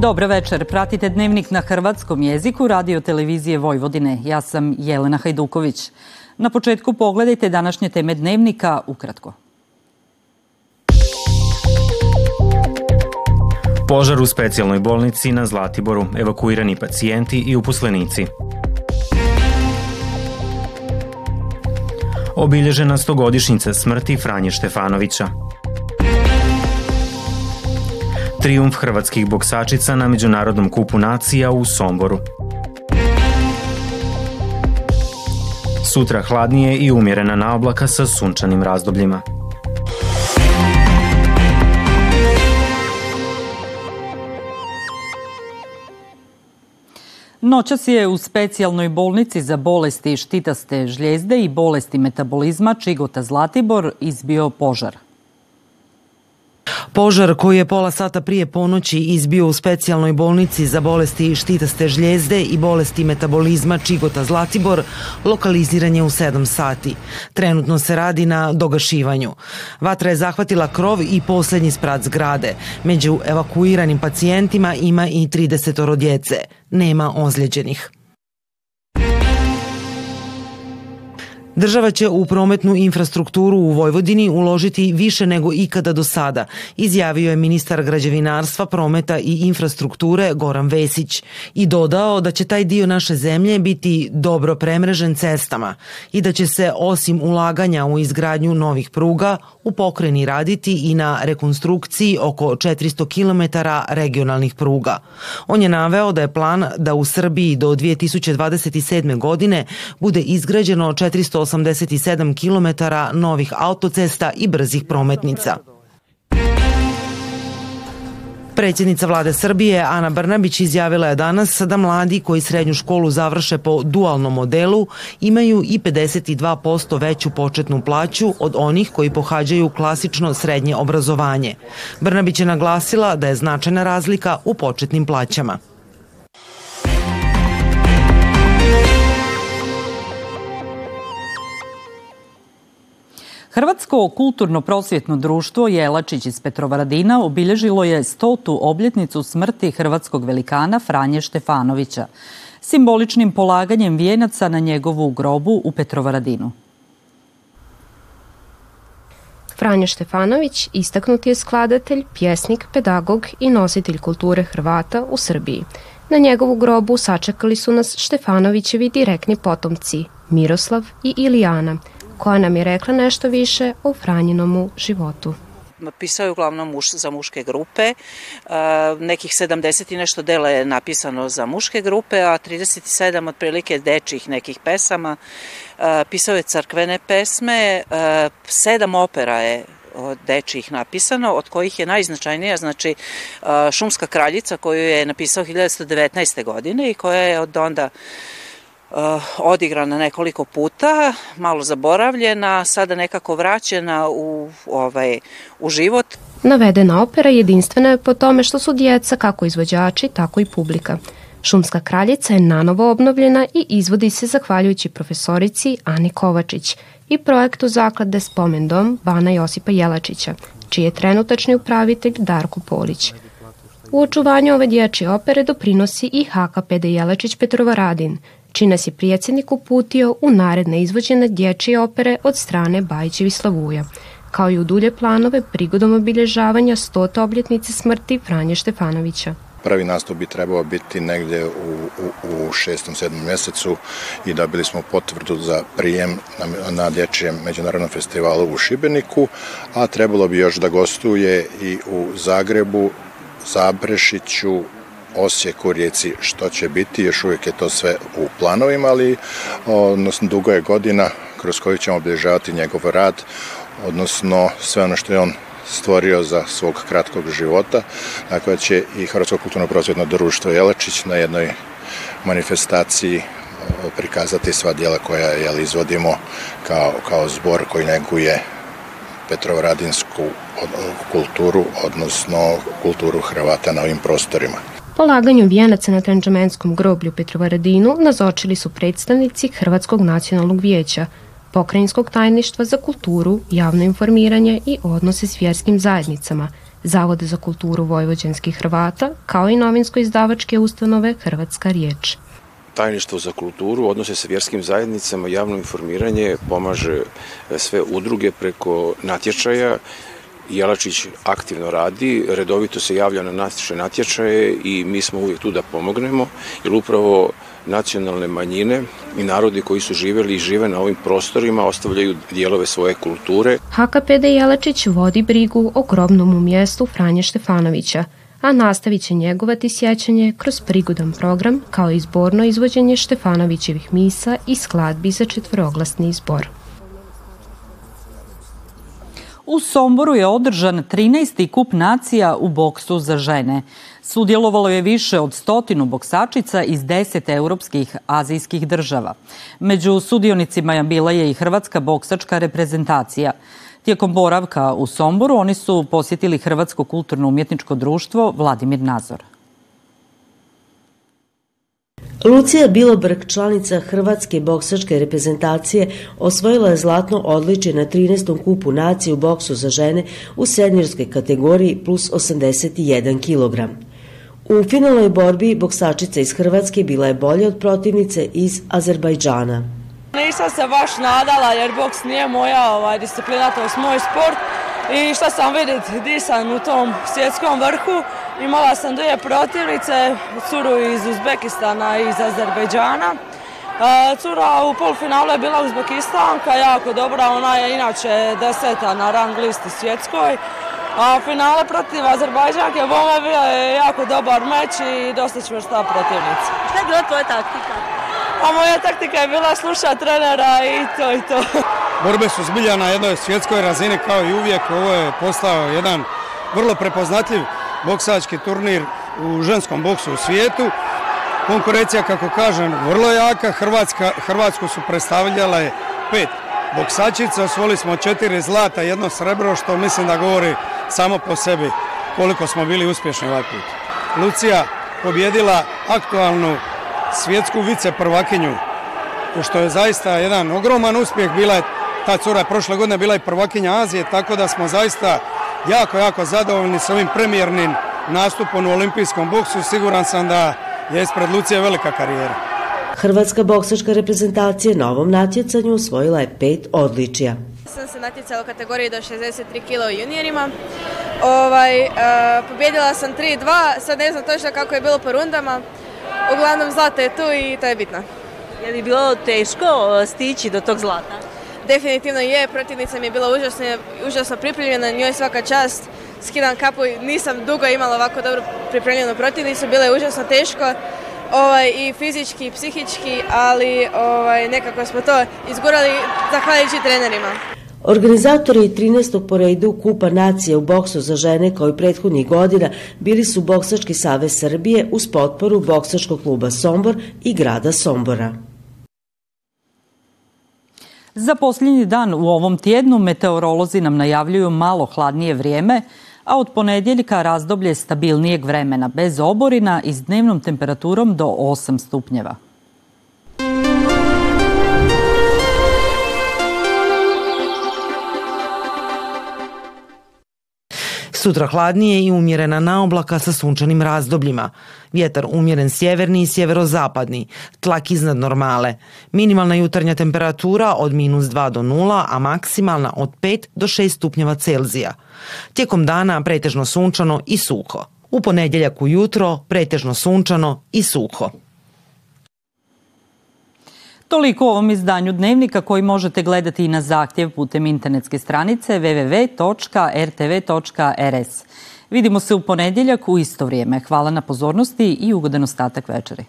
Dobro večer, pratite dnevnik na hrvatskom jeziku radio televizije Vojvodine. Ja sam Jelena Hajduković. Na početku pogledajte današnje teme dnevnika ukratko. Požar u specijalnoj bolnici na Zlatiboru, evakuirani pacijenti i uposlenici. Obilježena stogodišnjica smrti Franje Štefanovića. Trijumf hrvatskih boksačica na Međunarodnom kupu nacija u Somboru. Sutra hladnije i umjerena naoblaka sa sunčanim razdobljima. Noćas je u specijalnoj bolnici za bolesti štitaste žljezde i bolesti metabolizma Čigota Zlatibor izbio požar. Požar koji je pola sata prije ponoći izbio u specijalnoj bolnici za bolesti štitaste žljezde i bolesti metabolizma Čigota Zlatibor lokaliziran je u 7 sati. Trenutno se radi na dogašivanju. Vatra je zahvatila krov i posljednji sprat zgrade. Među evakuiranim pacijentima ima i 30 djece. Nema ozlijeđenih. Država će u prometnu infrastrukturu u Vojvodini uložiti više nego ikada do sada, izjavio je ministar građevinarstva, prometa i infrastrukture Goran Vesić i dodao da će taj dio naše zemlje biti dobro premrežen cestama i da će se osim ulaganja u izgradnju novih pruga u pokreni raditi i na rekonstrukciji oko 400 km regionalnih pruga. On je naveo da je plan da u Srbiji do 2027. godine bude izgrađeno 400 187 km novih autocesta i brzih prometnica. Predsjednica vlade Srbije Ana Brnabić izjavila je danas da mladi koji srednju školu završe po dualnom modelu imaju i 52% veću početnu plaću od onih koji pohađaju klasično srednje obrazovanje. Brnabić je naglasila da je značajna razlika u početnim plaćama. Hrvatsko kulturno-prosvjetno društvo Jelačić iz Petrovaradina obilježilo je stotu obljetnicu smrti hrvatskog velikana Franje Štefanovića, simboličnim polaganjem vijenaca na njegovu grobu u Petrovaradinu. Franje Štefanović istaknuti je skladatelj, pjesnik, pedagog i nositelj kulture Hrvata u Srbiji. Na njegovu grobu sačekali su nas Štefanovićevi direktni potomci Miroslav i Ilijana – koja nam je rekla nešto više o Franjinomu životu. Pisao je uglavnom muš, za muške grupe, nekih 70 i nešto dela je napisano za muške grupe, a 37 otprilike dečih nekih pesama. Pisao je crkvene pesme, sedam opera je od dečijih napisano, od kojih je najznačajnija znači Šumska kraljica koju je napisao 1919. godine i koja je od onda odigrana nekoliko puta, malo zaboravljena, sada nekako vraćena u, ovaj, u život. Navedena opera jedinstvena je po tome što su djeca kako izvođači, tako i publika. Šumska kraljica je nanovo obnovljena i izvodi se zahvaljujući profesorici Ani Kovačić i projektu zaklade Spomendom Bana Josipa Jelačića, čiji je trenutačni upravitelj Darko Polić. U očuvanju ove dječje opere doprinosi i HKPD Jelačić Petrovaradin, čiji nas je prijedsjednik uputio u naredne izvođene dječje opere od strane Bajićevi Slavuja, kao i u dulje planove prigodom obilježavanja stota obljetnice smrti Franje Štefanovića. Prvi nastup bi trebao biti negdje u, u, u šestom, sedmom mjesecu i dobili smo potvrdu za prijem na, na dječjem međunarodnom festivalu u Šibeniku, a trebalo bi još da gostuje i u Zagrebu, Zabrešiću, Osijeku, Rijeci, što će biti, još uvijek je to sve u planovima, ali odnosno dugo je godina kroz koju ćemo obilježavati njegov rad, odnosno sve ono što je on stvorio za svog kratkog života. Dakle, će i Hrvatsko kulturno prosvjetno društvo Jelačić na jednoj manifestaciji prikazati sva dijela koja jel, izvodimo kao, kao zbor koji neguje Petrovaradinsku kulturu, odnosno kulturu Hrvata na ovim prostorima. Polaganju vijenaca na Tranđamenskom groblju Petrovaradinu nazočili su predstavnici Hrvatskog nacionalnog vijeća, Pokrajinskog tajništva za kulturu, javno informiranje i odnose s vjerskim zajednicama, Zavode za kulturu vojvođanskih Hrvata, kao i novinsko-izdavačke ustanove Hrvatska riječ. Tajništvo za kulturu odnose se vjerskim zajednicama, javno informiranje pomaže sve udruge preko natječaja Jelačić aktivno radi, redovito se javlja na naše natječaje i mi smo uvijek tu da pomognemo, jer upravo nacionalne manjine i narodi koji su živjeli i žive na ovim prostorima ostavljaju dijelove svoje kulture. HKPD Jelačić vodi brigu o grobnom mjestu Franje Štefanovića, a nastavit će njegovati sjećanje kroz prigodan program kao i zborno izvođenje Štefanovićevih misa i skladbi za četvroglasni zbor. U Somboru je održan 13. kup nacija u boksu za žene. Sudjelovalo je više od stotinu boksačica iz deset europskih azijskih država. Među sudionicima bila je i hrvatska boksačka reprezentacija. Tijekom boravka u Somboru oni su posjetili Hrvatsko kulturno-umjetničko društvo Vladimir Nazor. Lucija Bilobrg, članica Hrvatske boksačke reprezentacije, osvojila je zlatno odličje na 13. kupu nacije u boksu za žene u senjorskoj kategoriji plus 81 kg. U finalnoj borbi boksačica iz Hrvatske bila je bolja od protivnice iz Azerbajdžana. Nisam se baš nadala jer boks nije moja ovaj, disciplina, to je moj sport i šta sam vidjeti di sam u tom svjetskom vrhu Imala sam dvije protivnice, curu iz Uzbekistana i iz Azerbejdžana. E, cura u polufinalu je bila Uzbekistanka, jako dobra, ona je inače deseta na rang listi svjetskoj. A finale protiv Azerbajdžanke bome bio je jako dobar meč i dosta čvrsta protivnica. Šta je bila tvoja taktika? A moja taktika je bila slušati trenera i to i to. Borbe su zbilja na jednoj svjetskoj razini kao i uvijek. Ovo je postao jedan vrlo prepoznatljiv boksački turnir u ženskom boksu u svijetu. Konkurencija, kako kažem, vrlo jaka. Hrvatska, Hrvatsku su predstavljale pet boksačica. Osvojili smo četiri zlata, jedno srebro, što mislim da govori samo po sebi koliko smo bili uspješni ovaj put. Lucija pobjedila aktualnu svjetsku vice prvakinju, što je zaista jedan ogroman uspjeh. Bila je ta cura prošle godine bila i prvakinja Azije, tako da smo zaista jako, jako zadovoljni s ovim premijernim nastupom u olimpijskom boksu. Siguran sam da je ispred Lucije velika karijera. Hrvatska boksačka reprezentacija na ovom natjecanju osvojila je pet odličija. Sam se natjecala u kategoriji do 63 kg u juniorima. Ovaj, uh, pobjedila sam 3-2, sad ne znam točno kako je bilo po rundama. Uglavnom zlata je tu i to je bitno. Je li bilo teško stići do tog zlata? Definitivno je, protivnica mi je bila užasno, užasno pripremljena, njoj svaka čast, skidam kapu, nisam dugo imala ovako dobro pripremljenu protivnicu, bilo je užasno teško, ovaj, i fizički i psihički, ali ovaj, nekako smo to izgurali zahvaljujući trenerima. Organizatori 13. po redu Kupa nacije u boksu za žene kao i prethodnih godina bili su Boksački savez Srbije uz potporu Boksačkog kluba Sombor i grada Sombora. Za posljednji dan u ovom tjednu meteorolozi nam najavljuju malo hladnije vrijeme, a od ponedjeljka razdoblje stabilnijeg vremena bez oborina i s dnevnom temperaturom do 8 stupnjeva. Sutra hladnije i umjerena naoblaka sa sunčanim razdobljima. Vjetar umjeren sjeverni i sjeverozapadni, tlak iznad normale. Minimalna jutarnja temperatura od minus 2 do 0, a maksimalna od 5 do 6 stupnjeva Celzija. Tijekom dana pretežno sunčano i suho. U ponedjeljak ujutro pretežno sunčano i suho. Toliko u ovom izdanju dnevnika koji možete gledati i na zahtjev putem internetske stranice www.rtv.rs. Vidimo se u ponedjeljak u isto vrijeme. Hvala na pozornosti i ugodan ostatak večeri.